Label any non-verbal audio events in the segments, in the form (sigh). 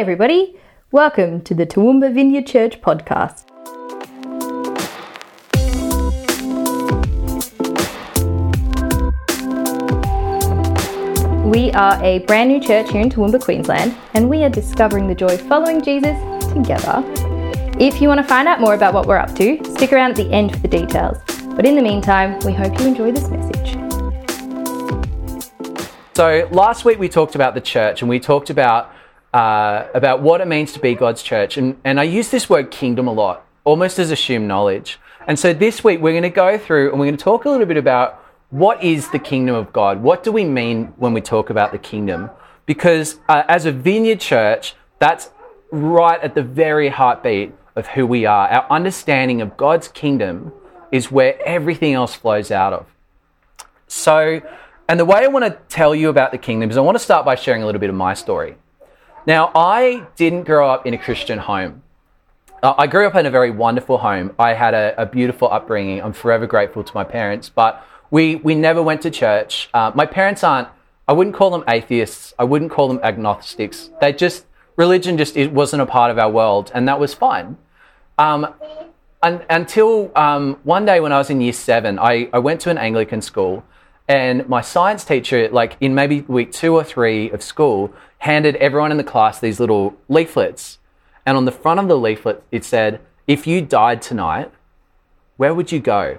everybody. Welcome to the Toowoomba Vineyard Church podcast. We are a brand new church here in Toowoomba, Queensland, and we are discovering the joy following Jesus together. If you want to find out more about what we're up to, stick around at the end for the details. But in the meantime, we hope you enjoy this message. So last week we talked about the church and we talked about uh, about what it means to be God's church, and and I use this word kingdom a lot, almost as assumed knowledge. And so this week we're going to go through and we're going to talk a little bit about what is the kingdom of God? What do we mean when we talk about the kingdom? Because uh, as a vineyard church, that's right at the very heartbeat of who we are. Our understanding of God's kingdom is where everything else flows out of. So, and the way I want to tell you about the kingdom is I want to start by sharing a little bit of my story. Now, I didn't grow up in a Christian home. Uh, I grew up in a very wonderful home. I had a, a beautiful upbringing. I'm forever grateful to my parents, but we, we never went to church. Uh, my parents aren't, I wouldn't call them atheists. I wouldn't call them agnostics. They just, religion just it wasn't a part of our world, and that was fine. Um, un, until um, one day when I was in year seven, I, I went to an Anglican school, and my science teacher, like in maybe week two or three of school, handed everyone in the class these little leaflets. And on the front of the leaflet, it said, If you died tonight, where would you go?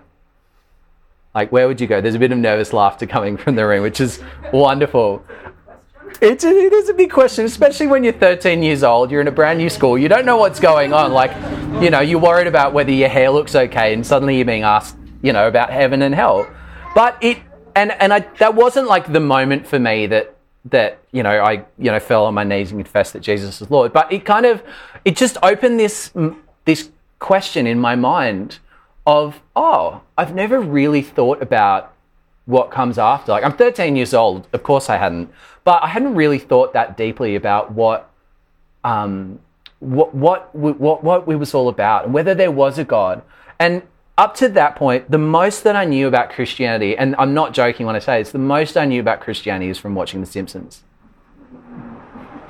Like, where would you go? There's a bit of nervous laughter coming from the room, which is wonderful. It's a, it is a big question, especially when you're 13 years old. You're in a brand new school. You don't know what's going on. Like, you know, you're worried about whether your hair looks okay, and suddenly you're being asked, you know, about heaven and hell. But it, and and I that wasn't like the moment for me that that you know I you know fell on my knees and confessed that Jesus is Lord. But it kind of it just opened this this question in my mind of, oh, I've never really thought about what comes after. Like, I'm 13 years old. Of course, I hadn't, but I hadn't really thought that deeply about what, um, what, what, what, what it was all about and whether there was a God. And up to that point, the most that I knew about Christianity, and I'm not joking when I say it's the most I knew about Christianity is from watching The Simpsons.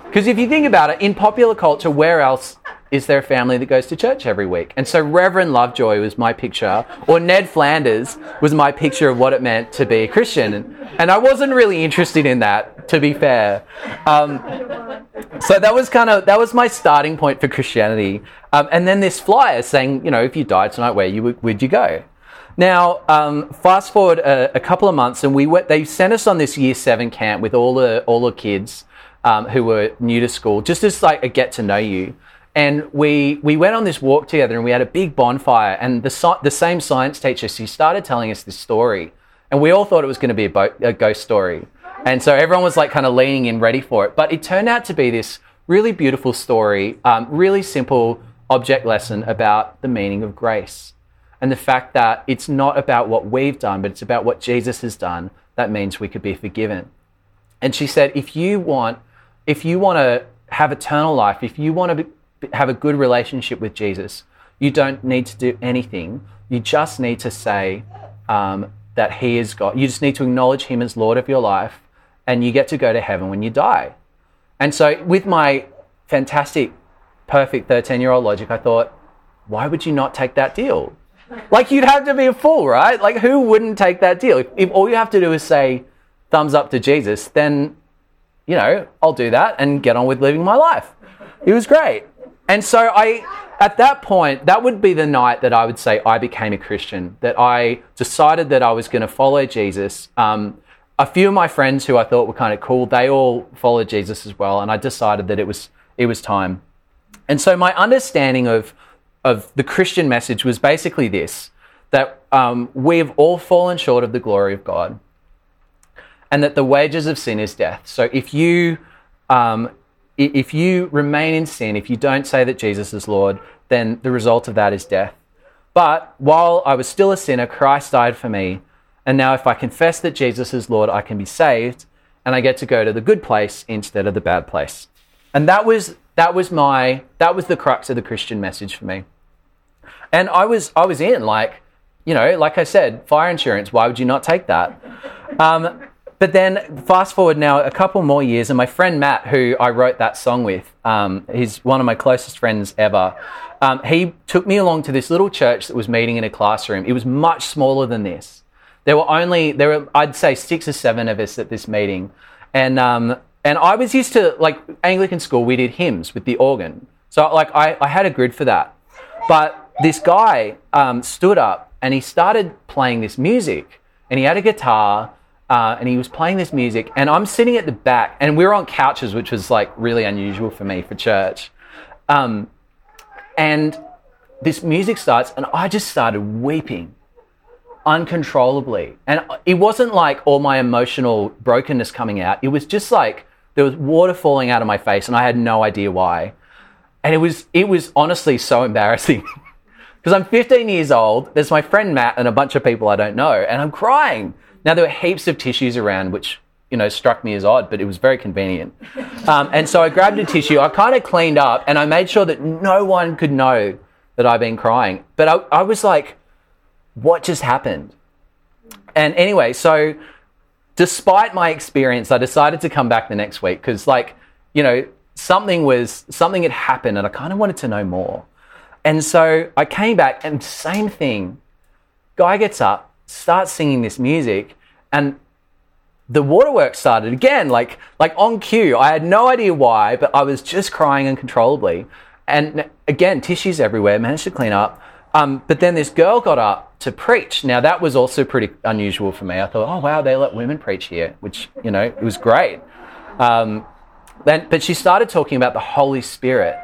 Because if you think about it, in popular culture, where else is there a family that goes to church every week? And so Reverend Lovejoy was my picture, or Ned Flanders was my picture of what it meant to be a Christian. And, I wasn't really interested in that, to be fair. Um, so that was kind of that was my starting point for Christianity. Um, and then this flyer saying, you know, if you died tonight, where you would you go? Now, um, fast forward a, a, couple of months, and we went. They sent us on this year seven camp with all the all the kids um, who were new to school, just as like a get to know you. And we we went on this walk together, and we had a big bonfire. And the the same science teacher, she started telling us this story, and we all thought it was going to be a, a ghost story. And so everyone was like kind of leaning in, ready for it. But it turned out to be this really beautiful story, um, really simple object lesson about the meaning of grace and the fact that it's not about what we've done, but it's about what Jesus has done. That means we could be forgiven. And she said, if you want if you want to have eternal life, if you want to be, have a good relationship with Jesus, you don't need to do anything. You just need to say um, that He is God. You just need to acknowledge Him as Lord of your life, and you get to go to heaven when you die. And so, with my fantastic, perfect 13 year old logic, I thought, why would you not take that deal? Like, you'd have to be a fool, right? Like, who wouldn't take that deal? If, if all you have to do is say, thumbs up to Jesus, then you know, I'll do that and get on with living my life. It was great. And so I, at that point, that would be the night that I would say I became a Christian, that I decided that I was going to follow Jesus. Um, a few of my friends who I thought were kind of cool, they all followed Jesus as well. And I decided that it was, it was time. And so my understanding of, of the Christian message was basically this that um, we have all fallen short of the glory of God and that the wages of sin is death. So if you um, if you remain in sin, if you don't say that Jesus is Lord, then the result of that is death. But while I was still a sinner, Christ died for me. And now, if I confess that Jesus is Lord, I can be saved and I get to go to the good place instead of the bad place. And that was, that was my, that was the crux of the Christian message for me. And I was, I was in, like, you know, like I said, fire insurance, why would you not take that? Um, but then fast forward now a couple more years, and my friend Matt, who I wrote that song with, um, he's one of my closest friends ever. Um, he took me along to this little church that was meeting in a classroom. It was much smaller than this. There were only there were I'd say six or seven of us at this meeting, and um, and I was used to like Anglican school. We did hymns with the organ, so like I, I had a grid for that. But this guy um, stood up and he started playing this music, and he had a guitar. Uh, and he was playing this music, and I'm sitting at the back, and we were on couches, which was like really unusual for me for church. Um, and this music starts, and I just started weeping uncontrollably. And it wasn't like all my emotional brokenness coming out. It was just like there was water falling out of my face and I had no idea why. And it was it was honestly so embarrassing. (laughs) Because I'm 15 years old, there's my friend Matt and a bunch of people I don't know, and I'm crying. Now there were heaps of tissues around, which you know struck me as odd, but it was very convenient. Um, and so I grabbed a tissue, I kind of cleaned up, and I made sure that no one could know that I've been crying. But I, I was like, what just happened? And anyway, so despite my experience, I decided to come back the next week because, like, you know, something was something had happened, and I kind of wanted to know more. And so I came back, and same thing. Guy gets up, starts singing this music, and the waterworks started again, like like on cue. I had no idea why, but I was just crying uncontrollably. And again, tissues everywhere. Managed to clean up. Um, but then this girl got up to preach. Now that was also pretty unusual for me. I thought, oh wow, they let women preach here, which you know it was great. Um, then, but she started talking about the Holy Spirit,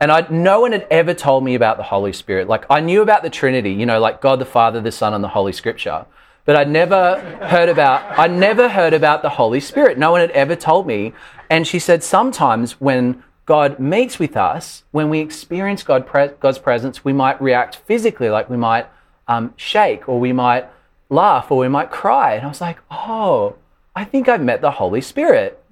and I no one had ever told me about the Holy Spirit. Like I knew about the Trinity, you know, like God the Father, the Son, and the Holy Scripture. But I'd never heard about I never heard about the Holy Spirit. No one had ever told me. And she said sometimes when God meets with us, when we experience God God's presence, we might react physically, like we might um, shake, or we might laugh, or we might cry. And I was like, oh, I think I've met the Holy Spirit.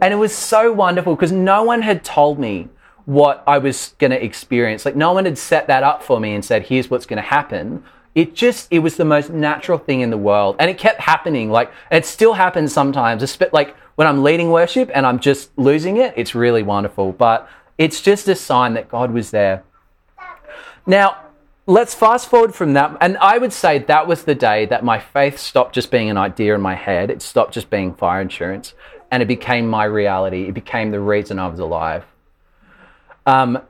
And it was so wonderful because no one had told me what I was going to experience. Like, no one had set that up for me and said, here's what's going to happen. It just, it was the most natural thing in the world. And it kept happening. Like, it still happens sometimes. It's Like, when I'm leading worship and I'm just losing it, it's really wonderful. But it's just a sign that God was there. Now, let's fast forward from that. And I would say that was the day that my faith stopped just being an idea in my head, it stopped just being fire insurance, and it became my reality. It became the reason I was alive. Um,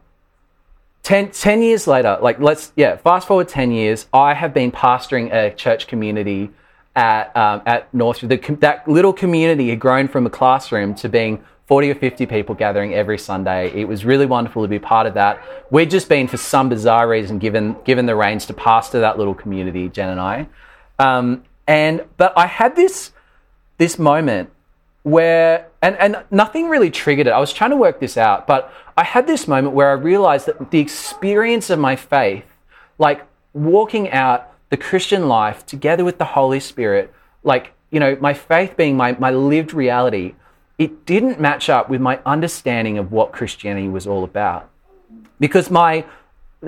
ten, 10 years later, like let's, yeah, fast forward 10 years, I have been pastoring a church community at, um, at Northview. that little community had grown from a classroom to being 40 or 50 people gathering every Sunday. It was really wonderful to be part of that. We'd just been, for some bizarre reason, given, given the reins to pastor that little community, Jen and I. Um, and, but I had this, this moment where, and, and nothing really triggered it. I was trying to work this out, but I had this moment where I realized that the experience of my faith, like walking out the Christian life together with the Holy Spirit, like, you know, my faith being my, my lived reality, it didn't match up with my understanding of what Christianity was all about. Because my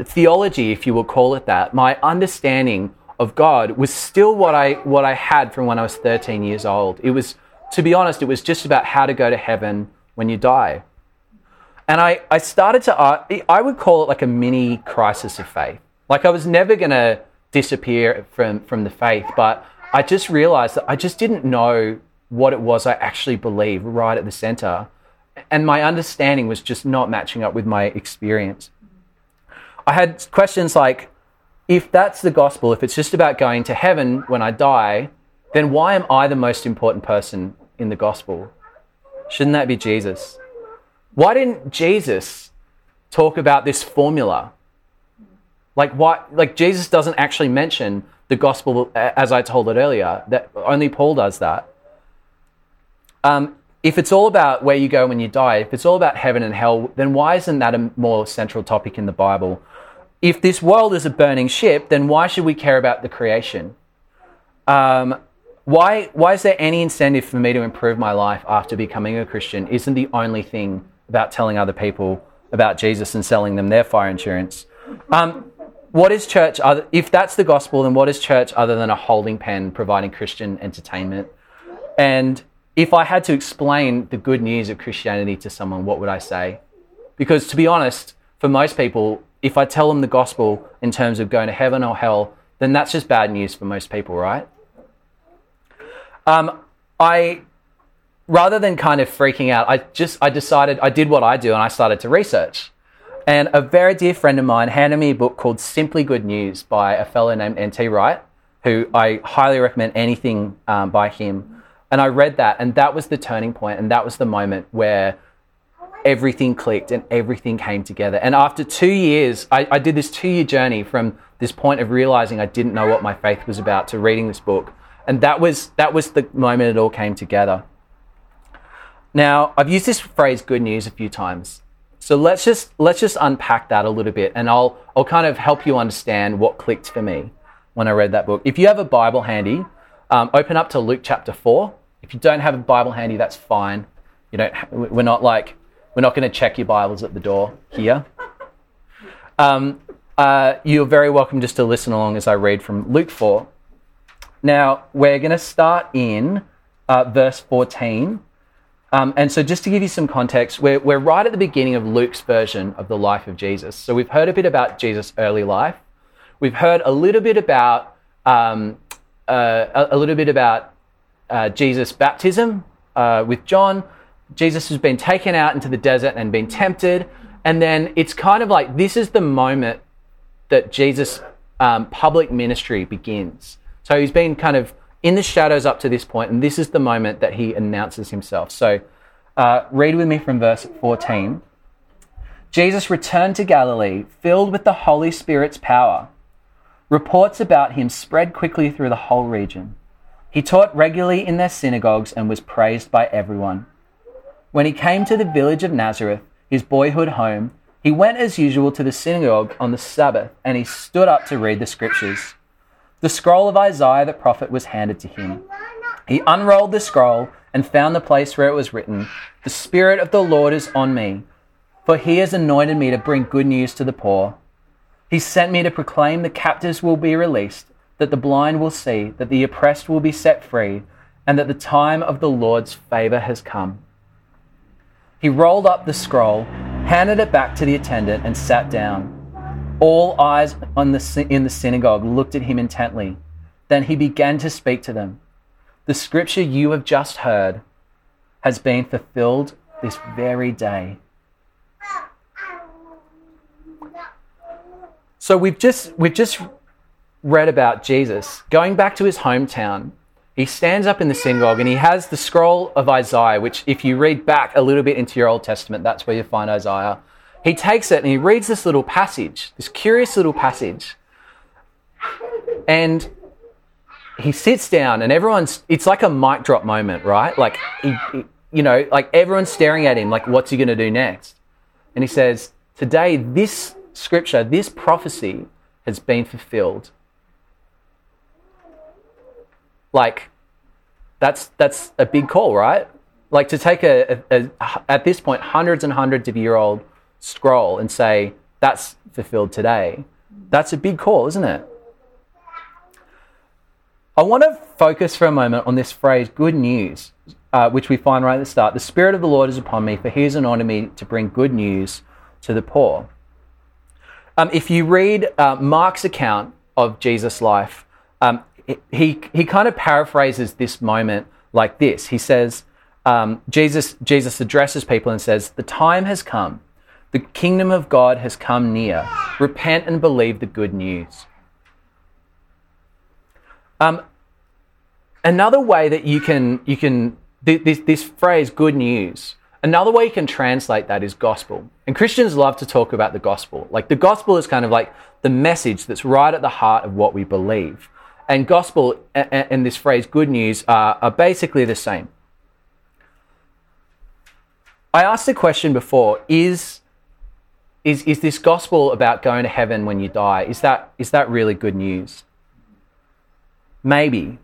theology, if you will call it that, my understanding of God was still what I, what I had from when I was 13 years old. It was, to be honest, it was just about how to go to heaven when you die. And I, I started to, uh, I would call it like a mini crisis of faith. Like I was never going to disappear from, from the faith. But I just realized that I just didn't know what it was I actually believed right at the center. And my understanding was just not matching up with my experience. I had questions like if that's the gospel, if it's just about going to heaven when I die, then why am I the most important person in the gospel? Shouldn't that be Jesus? Why didn't Jesus talk about this formula like what? Like Jesus doesn't actually mention the gospel as I told it earlier. That only Paul does that. Um, if it's all about where you go when you die, if it's all about heaven and hell, then why isn't that a more central topic in the Bible? If this world is a burning ship, then why should we care about the creation? Um, why, why is there any incentive for me to improve my life after becoming a Christian? Isn't the only thing about telling other people about Jesus and selling them their fire insurance? Um, what is church other, if that's the gospel then what is church other than a holding pen providing christian entertainment And if I had to explain the good news of Christianity to someone, what would I say? Because to be honest, for most people, if I tell them the gospel in terms of going to heaven or hell, then that's just bad news for most people, right? Um, I, rather than kind of freaking out, I just I decided I did what I do and I started to research. And a very dear friend of mine handed me a book called Simply Good News by a fellow named N.T. Wright, who I highly recommend anything um, by him. And I read that, and that was the turning point, and that was the moment where everything clicked and everything came together. And after two years, I, I did this two year journey from this point of realizing I didn't know what my faith was about to reading this book. And that was, that was the moment it all came together. Now, I've used this phrase good news a few times. So let's just let's just unpack that a little bit and I'll I'll kind of help you understand what clicked for me when I read that book. If you have a Bible handy, um, open up to Luke chapter 4. If you don't have a Bible handy, that's fine. You don't we're not like we're not going to check your Bibles at the door here. Um, uh, you're very welcome just to listen along as I read from Luke 4. Now, we're going to start in uh, verse 14 um, and so, just to give you some context, we're, we're right at the beginning of Luke's version of the life of Jesus. So, we've heard a bit about Jesus' early life. We've heard a little bit about um, uh, a, little bit about uh, Jesus' baptism uh, with John. Jesus has been taken out into the desert and been tempted. And then it's kind of like this is the moment that Jesus' um, public ministry begins. So he's been kind of in the shadows up to this point, and this is the moment that he announces himself. So, uh, read with me from verse 14. Jesus returned to Galilee, filled with the Holy Spirit's power. Reports about him spread quickly through the whole region. He taught regularly in their synagogues and was praised by everyone. When he came to the village of Nazareth, his boyhood home, he went as usual to the synagogue on the Sabbath and he stood up to read the scriptures. The scroll of Isaiah the prophet was handed to him. He unrolled the scroll and found the place where it was written, The Spirit of the Lord is on me, for he has anointed me to bring good news to the poor. He sent me to proclaim the captives will be released, that the blind will see, that the oppressed will be set free, and that the time of the Lord's favor has come. He rolled up the scroll, handed it back to the attendant, and sat down. All eyes the, in the synagogue looked at him intently. Then he began to speak to them. The scripture you have just heard has been fulfilled this very day. So we've just we've just read about Jesus going back to his hometown. He stands up in the synagogue and he has the scroll of Isaiah, which if you read back a little bit into your Old Testament, that's where you find Isaiah he takes it and he reads this little passage, this curious little passage. And he sits down and everyone's, it's like a mic drop moment, right? Like, he, he, you know, like everyone's staring at him, like, what's he going to do next? And he says, Today, this scripture, this prophecy has been fulfilled. Like, that's, that's a big call, right? Like to take a, a, a at this point, hundreds and hundreds of year old scroll and say, that's fulfilled today. That's a big call, isn't it? I want to focus for a moment on this phrase, good news, uh, which we find right at the start. The Spirit of the Lord is upon me, for he has anointed me to bring good news to the poor. Um, if you read uh, Mark's account of Jesus' life, um, he, he kind of paraphrases this moment like this. He says, um, Jesus, Jesus addresses people and says, The time has come the kingdom of God has come near. Repent and believe the good news. Um, another way that you can, you can this, this phrase, good news, another way you can translate that is gospel. And Christians love to talk about the gospel. Like the gospel is kind of like the message that's right at the heart of what we believe. And gospel and this phrase, good news, are, are basically the same. I asked the question before is is, is this gospel about going to heaven when you die, is that, is that really good news? Maybe.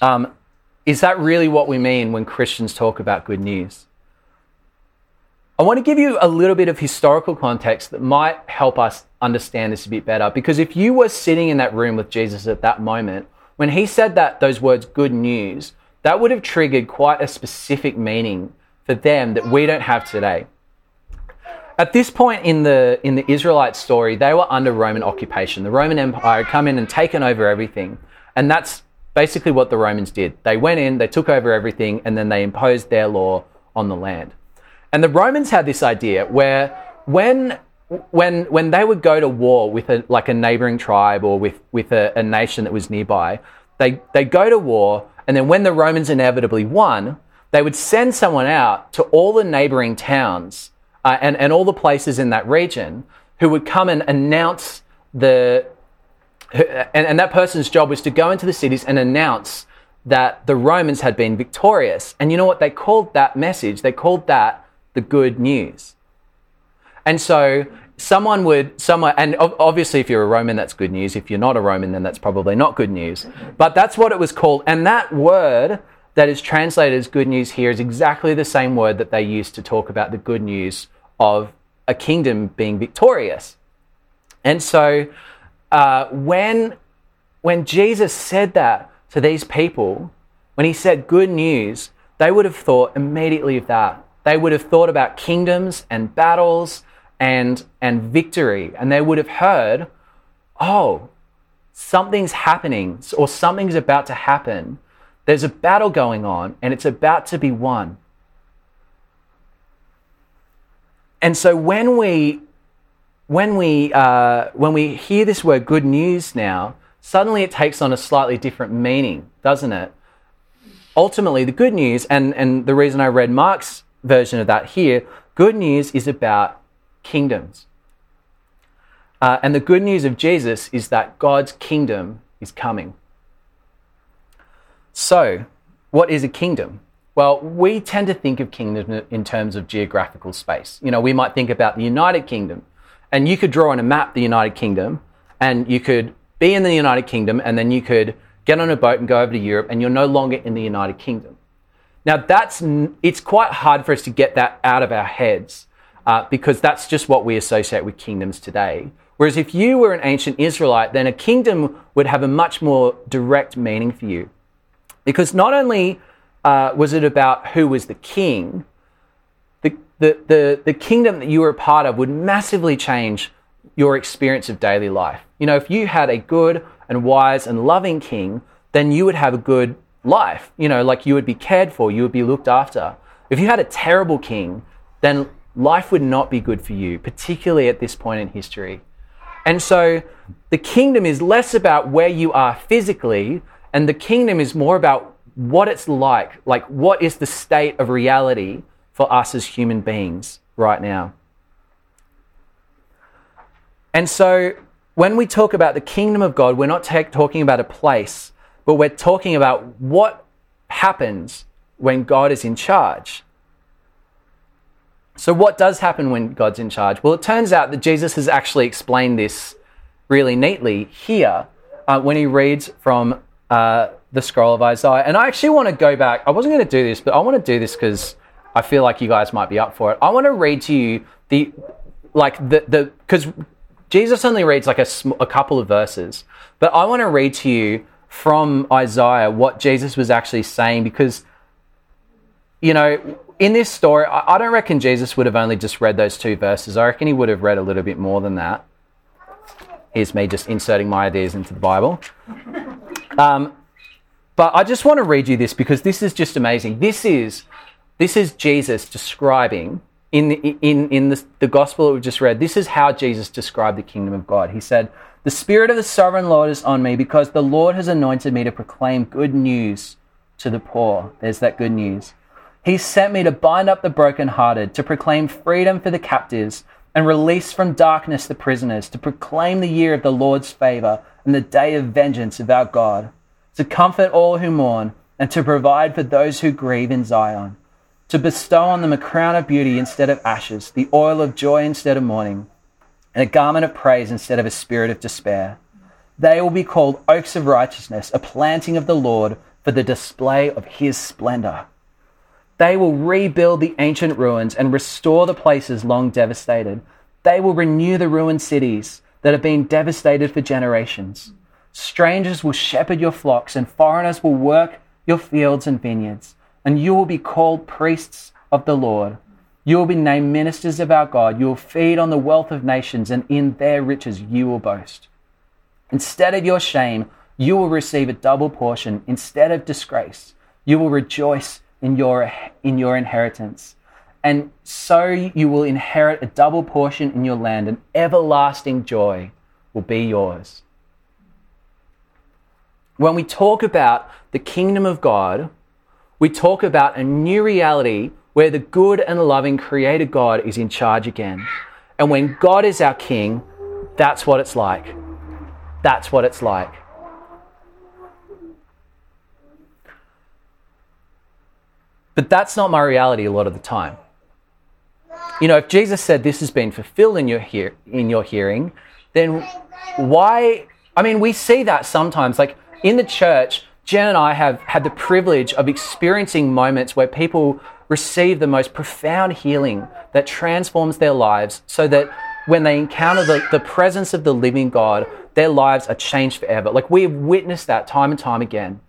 Um, is that really what we mean when Christians talk about good news? I want to give you a little bit of historical context that might help us understand this a bit better. Because if you were sitting in that room with Jesus at that moment, when he said that those words, good news, that would have triggered quite a specific meaning for them that we don't have today. At this point in the in the Israelite story, they were under Roman occupation. The Roman Empire had come in and taken over everything, and that's basically what the Romans did. They went in, they took over everything, and then they imposed their law on the land. And the Romans had this idea where when when when they would go to war with a like a neighboring tribe or with with a, a nation that was nearby, they they go to war, and then when the Romans inevitably won, they would send someone out to all the neighboring towns uh, and and all the places in that region who would come and announce the and, and that person's job was to go into the cities and announce that the Romans had been victorious. And you know what? They called that message, they called that the good news. And so someone would, someone, and obviously if you're a Roman, that's good news. If you're not a Roman, then that's probably not good news. But that's what it was called. And that word that is translated as good news here is exactly the same word that they used to talk about the good news of a kingdom being victorious. And so uh, when, when Jesus said that to these people, when he said good news, they would have thought immediately of that. They would have thought about kingdoms and battles and, and victory. And they would have heard, oh, something's happening or something's about to happen. There's a battle going on and it's about to be won. And so when we when we uh, when we hear this word good news now, suddenly it takes on a slightly different meaning, doesn't it? Ultimately, the good news, and, and the reason I read Mark's version of that here, good news is about kingdoms. Uh, and the good news of Jesus is that God's kingdom is coming. So, what is a kingdom? Well, we tend to think of kingdom in terms of geographical space. You know, we might think about the United Kingdom, and you could draw on a map the United Kingdom, and you could be in the United Kingdom, and then you could get on a boat and go over to Europe, and you're no longer in the United Kingdom. Now, that's it's quite hard for us to get that out of our heads uh, because that's just what we associate with kingdoms today. Whereas if you were an ancient Israelite, then a kingdom would have a much more direct meaning for you. Because not only uh, was it about who was the king, the, the, the, the kingdom that you were a part of would massively change your experience of daily life. You know, if you had a good and wise and loving king, then you would have a good life. You know, like you would be cared for, you would be looked after. If you had a terrible king, then life would not be good for you, particularly at this point in history. And so the kingdom is less about where you are physically, and the kingdom is more about what it's like, like what is the state of reality for us as human beings right now. And so when we talk about the kingdom of God, we're not talking about a place, but we're talking about what happens when God is in charge. So, what does happen when God's in charge? Well, it turns out that Jesus has actually explained this really neatly here uh, when he reads from uh, the scroll of Isaiah. And I actually want to go back. I wasn't going to do this, but I want to do this because I feel like you guys might be up for it. I want to read to you the, like, the, the, because Jesus only reads like a, sm- a couple of verses, but I want to read to you from Isaiah what Jesus was actually saying because, you know, in this story, I, don't reckon Jesus would have only just read those two verses. I reckon he would have read a little bit more than that. Here's me just inserting my ideas into the Bible. Um, but I just want to read you this because this is just amazing. This is this is Jesus describing in the, in in the, the gospel that we just read. This is how Jesus described the kingdom of God. He said, "The Spirit of the Sovereign Lord is on me because the Lord has anointed me to proclaim good news to the poor." There's that good news. He sent me to bind up the brokenhearted, to proclaim freedom for the captives, and release from darkness the prisoners, to proclaim the year of the Lord's favor and the day of vengeance of our God, to comfort all who mourn, and to provide for those who grieve in Zion, to bestow on them a crown of beauty instead of ashes, the oil of joy instead of mourning, and a garment of praise instead of a spirit of despair. They will be called oaks of righteousness, a planting of the Lord for the display of his splendor. They will rebuild the ancient ruins and restore the places long devastated. They will renew the ruined cities that have been devastated for generations. Strangers will shepherd your flocks, and foreigners will work your fields and vineyards, and you will be called priests of the Lord. You will be named ministers of our God. You will feed on the wealth of nations, and in their riches you will boast. Instead of your shame, you will receive a double portion. Instead of disgrace, you will rejoice in your, in your inheritance. And so you will inherit a double portion in your land, and everlasting joy will be yours. When we talk about the kingdom of God, we talk about a new reality where the good and loving creator God is in charge again. And when God is our king, that's what it's like. That's what it's like. But that's not my reality a lot of the time. You know, if Jesus said this has been fulfilled in your, hear- in your hearing, then why? I mean, we see that sometimes. Like in the church, Jen and I have had the privilege of experiencing moments where people receive the most profound healing that transforms their lives so that when they encounter the, the presence of the living God, their lives are changed forever. Like we've witnessed that time and time again.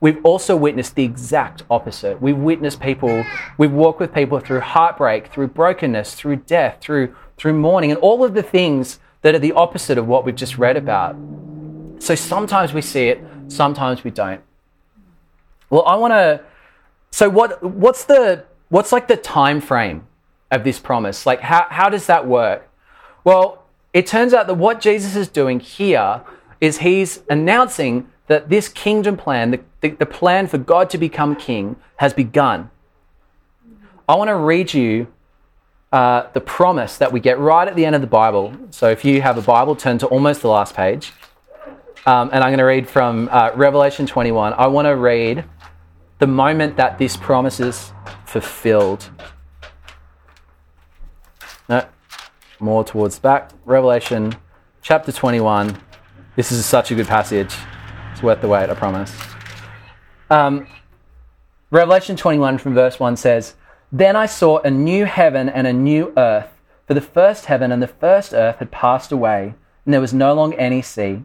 We've also witnessed the exact opposite. We've witnessed people, we've walked with people through heartbreak, through brokenness, through death, through, through mourning, and all of the things that are the opposite of what we've just read about. So sometimes we see it, sometimes we don't. Well, I want to. So what? What's the what's like the time frame of this promise? Like how how does that work? Well, it turns out that what Jesus is doing here is he's announcing that this kingdom plan, the, the, the plan for God to become king, has begun. I want to read you uh, the promise that we get right at the end of the Bible. So if you have a Bible, turn to almost the last page. Um, and I'm going to read from uh, Revelation 21. I want to read the moment that this promise is fulfilled. No, more towards the back. Revelation chapter 21. This is such a good passage. It's worth the wait, I promise. Um, Revelation 21 from verse 1 says, Then I saw a new heaven and a new earth, for the first heaven and the first earth had passed away, and there was no longer any sea.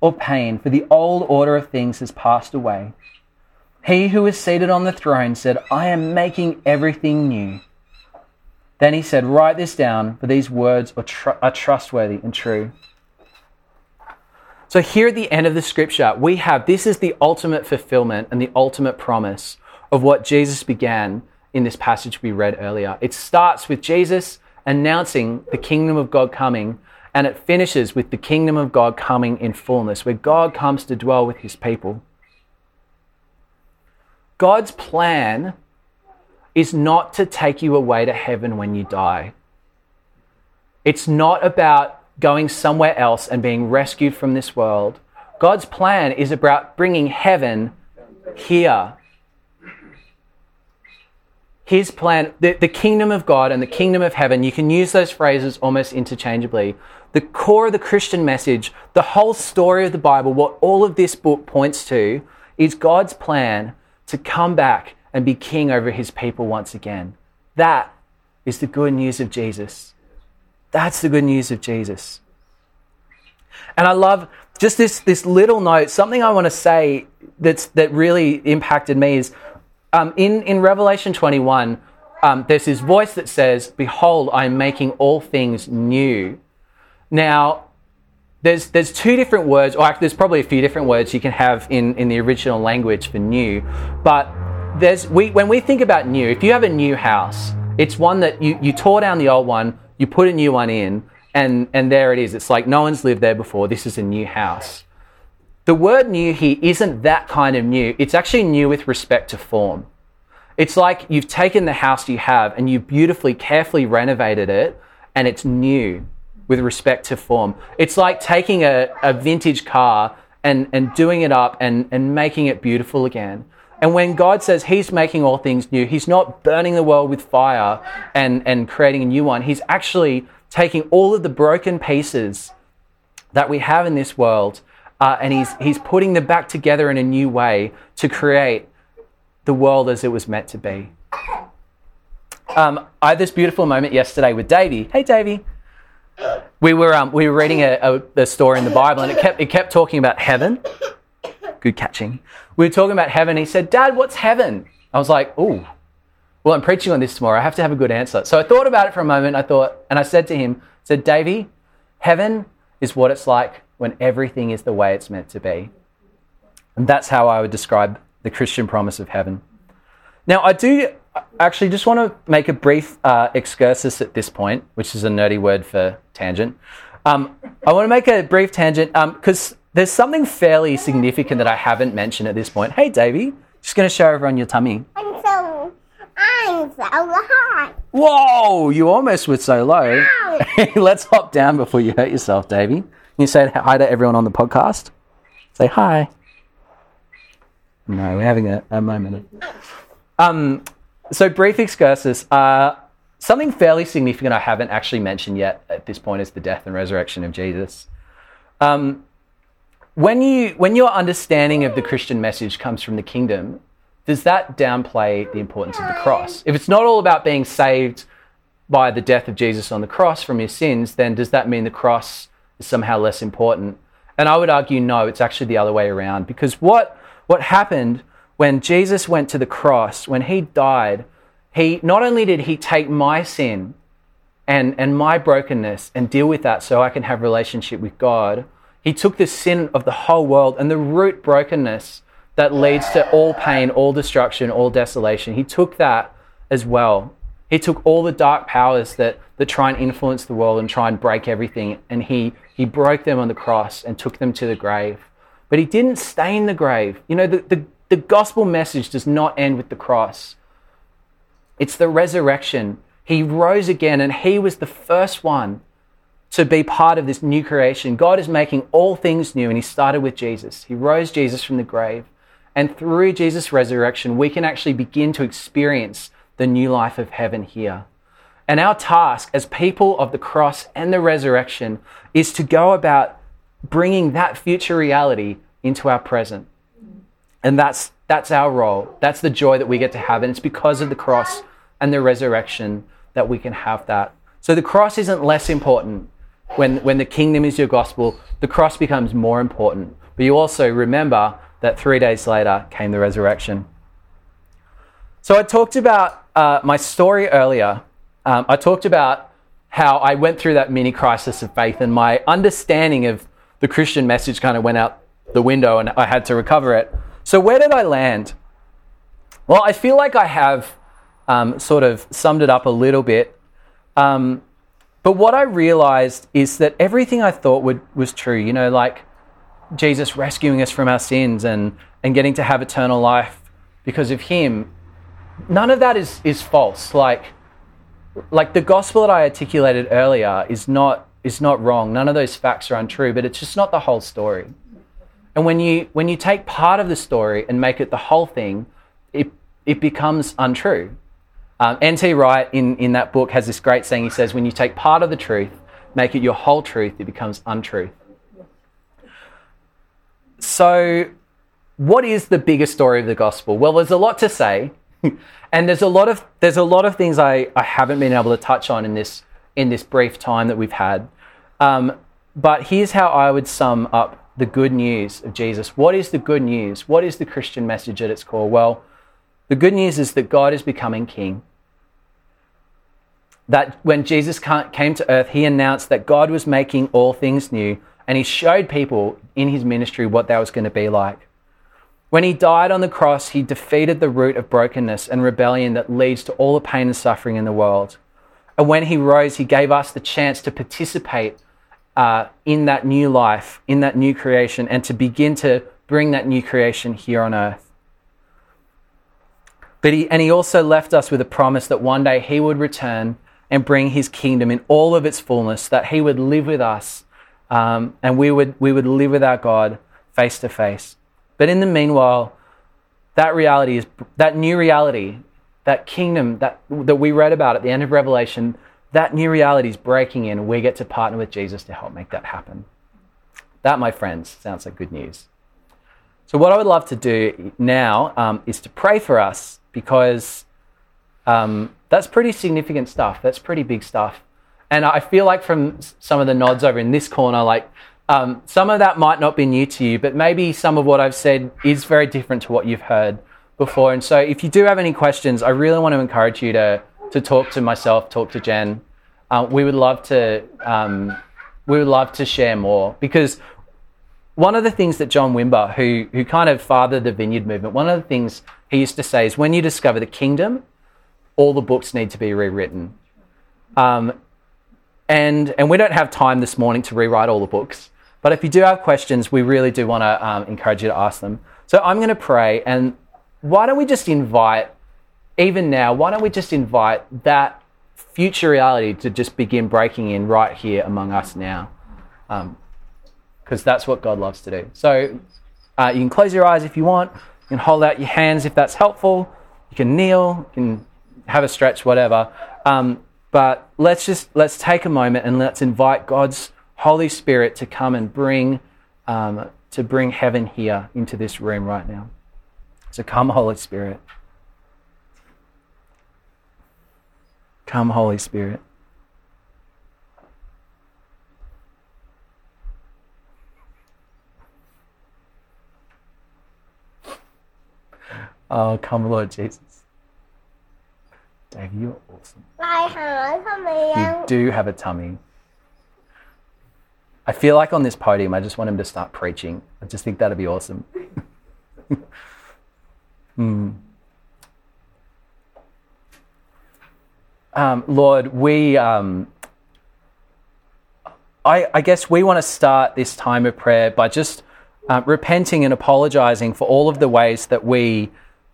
or pain, for the old order of things has passed away. He who is seated on the throne said, I am making everything new. Then he said, Write this down, for these words are, tr- are trustworthy and true. So, here at the end of the scripture, we have this is the ultimate fulfillment and the ultimate promise of what Jesus began in this passage we read earlier. It starts with Jesus announcing the kingdom of God coming, and it finishes with the kingdom of God coming in fullness, where God comes to dwell with his people. God's plan is not to take you away to heaven when you die. It's not about going somewhere else and being rescued from this world. God's plan is about bringing heaven here. His plan, the, the kingdom of God and the kingdom of heaven, you can use those phrases almost interchangeably. The core of the Christian message, the whole story of the Bible, what all of this book points to, is God's plan to come back and be king over his people once again. That is the good news of Jesus. That's the good news of Jesus. And I love just this, this little note, something I want to say that's, that really impacted me is um, in, in Revelation 21, um, there's this voice that says, Behold, I am making all things new. Now, there's, there's two different words, or actually, there's probably a few different words you can have in, in the original language for new. But there's, we, when we think about new, if you have a new house, it's one that you, you tore down the old one, you put a new one in, and, and there it is. It's like no one's lived there before. This is a new house. The word new here isn't that kind of new. It's actually new with respect to form. It's like you've taken the house you have and you beautifully, carefully renovated it, and it's new with respect to form. It's like taking a, a vintage car and, and doing it up and, and making it beautiful again. And when God says He's making all things new, He's not burning the world with fire and, and creating a new one. He's actually taking all of the broken pieces that we have in this world uh, and he's, he's putting them back together in a new way to create the world as it was meant to be. Um, I had this beautiful moment yesterday with Davey. Hey, Davey. We were, um, we were reading a, a, a story in the Bible and it kept, it kept talking about heaven. Good catching. We were talking about heaven. He said, Dad, what's heaven? I was like, oh, well, I'm preaching on this tomorrow. I have to have a good answer. So I thought about it for a moment. I thought, and I said to him, I said, Davey, heaven is what it's like when everything is the way it's meant to be. And that's how I would describe the Christian promise of heaven. Now, I do actually just want to make a brief uh, excursus at this point, which is a nerdy word for tangent. Um, I want to make a brief tangent because um, there's something fairly significant that I haven't mentioned at this point. Hey, Davey, just going to show everyone your tummy. I'm so, I'm so hot. Whoa, you almost were so low. (laughs) Let's hop down before you hurt yourself, Davey. Can you say hi to everyone on the podcast? Say hi. No, we're having a, a moment. Um, so, brief excursus. Uh, something fairly significant I haven't actually mentioned yet at this point is the death and resurrection of Jesus. Um, when you when your understanding of the Christian message comes from the kingdom, does that downplay the importance of the cross? If it's not all about being saved by the death of Jesus on the cross from your sins, then does that mean the cross is somehow less important. And I would argue no, it's actually the other way around. Because what, what happened when Jesus went to the cross, when he died, he not only did he take my sin and, and my brokenness and deal with that so I can have relationship with God, he took the sin of the whole world and the root brokenness that leads to all pain, all destruction, all desolation. He took that as well. He took all the dark powers that, that try and influence the world and try and break everything, and he, he broke them on the cross and took them to the grave. But he didn't stay in the grave. You know, the, the, the gospel message does not end with the cross, it's the resurrection. He rose again, and he was the first one to be part of this new creation. God is making all things new, and he started with Jesus. He rose Jesus from the grave. And through Jesus' resurrection, we can actually begin to experience the new life of heaven here. And our task as people of the cross and the resurrection is to go about bringing that future reality into our present. And that's, that's our role. That's the joy that we get to have. And it's because of the cross and the resurrection that we can have that. So the cross isn't less important when, when the kingdom is your gospel, the cross becomes more important. But you also remember that three days later came the resurrection. So I talked about uh, my story earlier. Um, I talked about how I went through that mini crisis of faith and my understanding of the Christian message kind of went out the window and I had to recover it. So, where did I land? Well, I feel like I have um, sort of summed it up a little bit. Um, but what I realized is that everything I thought would, was true, you know, like Jesus rescuing us from our sins and, and getting to have eternal life because of Him, none of that is, is false. Like, like the gospel that I articulated earlier is not, is not wrong. None of those facts are untrue, but it's just not the whole story. And when you, when you take part of the story and make it the whole thing, it, it becomes untrue. Um, N.T. Wright in, in that book has this great saying. He says, When you take part of the truth, make it your whole truth, it becomes untruth. So, what is the biggest story of the gospel? Well, there's a lot to say, (laughs) and there's a lot of there's a lot of things I, I haven't been able to touch on in this in this brief time that we've had. Um, but here's how I would sum up the good news of Jesus. What is the good news? What is the Christian message at its core? Well, the good news is that God is becoming king. That when Jesus came to earth, he announced that God was making all things new, and he showed people in his ministry what that was going to be like. When he died on the cross, he defeated the root of brokenness and rebellion that leads to all the pain and suffering in the world. And when he rose, he gave us the chance to participate uh, in that new life, in that new creation, and to begin to bring that new creation here on earth. But he, and he also left us with a promise that one day he would return and bring his kingdom in all of its fullness, that he would live with us um, and we would, we would live with our God face to face. But in the meanwhile, that reality is that new reality, that kingdom that that we read about at the end of Revelation, that new reality is breaking in. We get to partner with Jesus to help make that happen. That, my friends, sounds like good news. So, what I would love to do now um, is to pray for us because um, that's pretty significant stuff. That's pretty big stuff. And I feel like from some of the nods over in this corner, like um, some of that might not be new to you, but maybe some of what I've said is very different to what you've heard before. And so, if you do have any questions, I really want to encourage you to to talk to myself, talk to Jen. Uh, we would love to um, we would love to share more because one of the things that John Wimber, who who kind of fathered the Vineyard movement, one of the things he used to say is when you discover the kingdom, all the books need to be rewritten. Um, and and we don't have time this morning to rewrite all the books. But if you do have questions, we really do want to um, encourage you to ask them. So I'm going to pray, and why don't we just invite, even now, why don't we just invite that future reality to just begin breaking in right here among us now? Because um, that's what God loves to do. So uh, you can close your eyes if you want. You can hold out your hands if that's helpful. You can kneel. You can have a stretch, whatever. Um, but let's just let's take a moment and let's invite God's Holy Spirit to come and bring um, to bring heaven here into this room right now. So come, Holy Spirit. Come, Holy Spirit. Oh, come, Lord Jesus. Dave, you're awesome. I have a tummy. You do have a tummy. I feel like on this podium, I just want him to start preaching. I just think that'd be awesome. (laughs) hmm. um, Lord, we, um, I, I, guess we want to start this time of prayer by just uh, repenting and apologizing for all of the ways that we,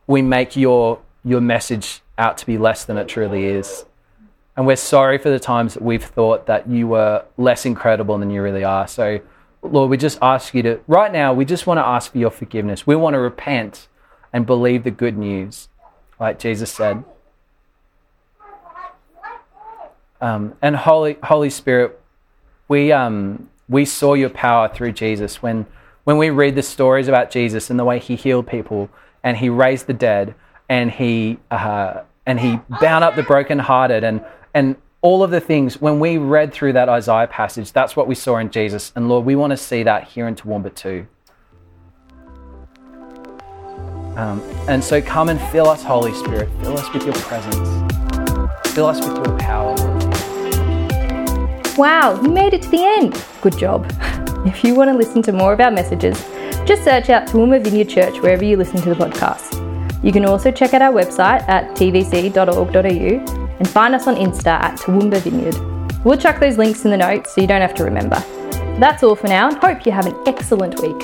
we make your, your message out to be less than it truly is. And we're sorry for the times that we've thought that you were less incredible than you really are. So, Lord, we just ask you to, right now, we just want to ask for your forgiveness. We want to repent and believe the good news, like Jesus said. Um, and Holy, Holy Spirit, we, um, we saw your power through Jesus. When, when we read the stories about Jesus and the way he healed people and he raised the dead and he, uh, and he bound up the brokenhearted and and all of the things, when we read through that Isaiah passage, that's what we saw in Jesus. And Lord, we want to see that here in Toowoomba too. Um, and so come and fill us, Holy Spirit. Fill us with your presence. Fill us with your power, Wow, you made it to the end. Good job. (laughs) If you want to listen to more of our messages, just search out Toowoomba Vineyard Church wherever you listen to the podcast. You can also check out our website at tvc.org.au and find us on Insta at Toowoomba Vineyard. We'll chuck those links in the notes so you don't have to remember. That's all for now and hope you have an excellent week.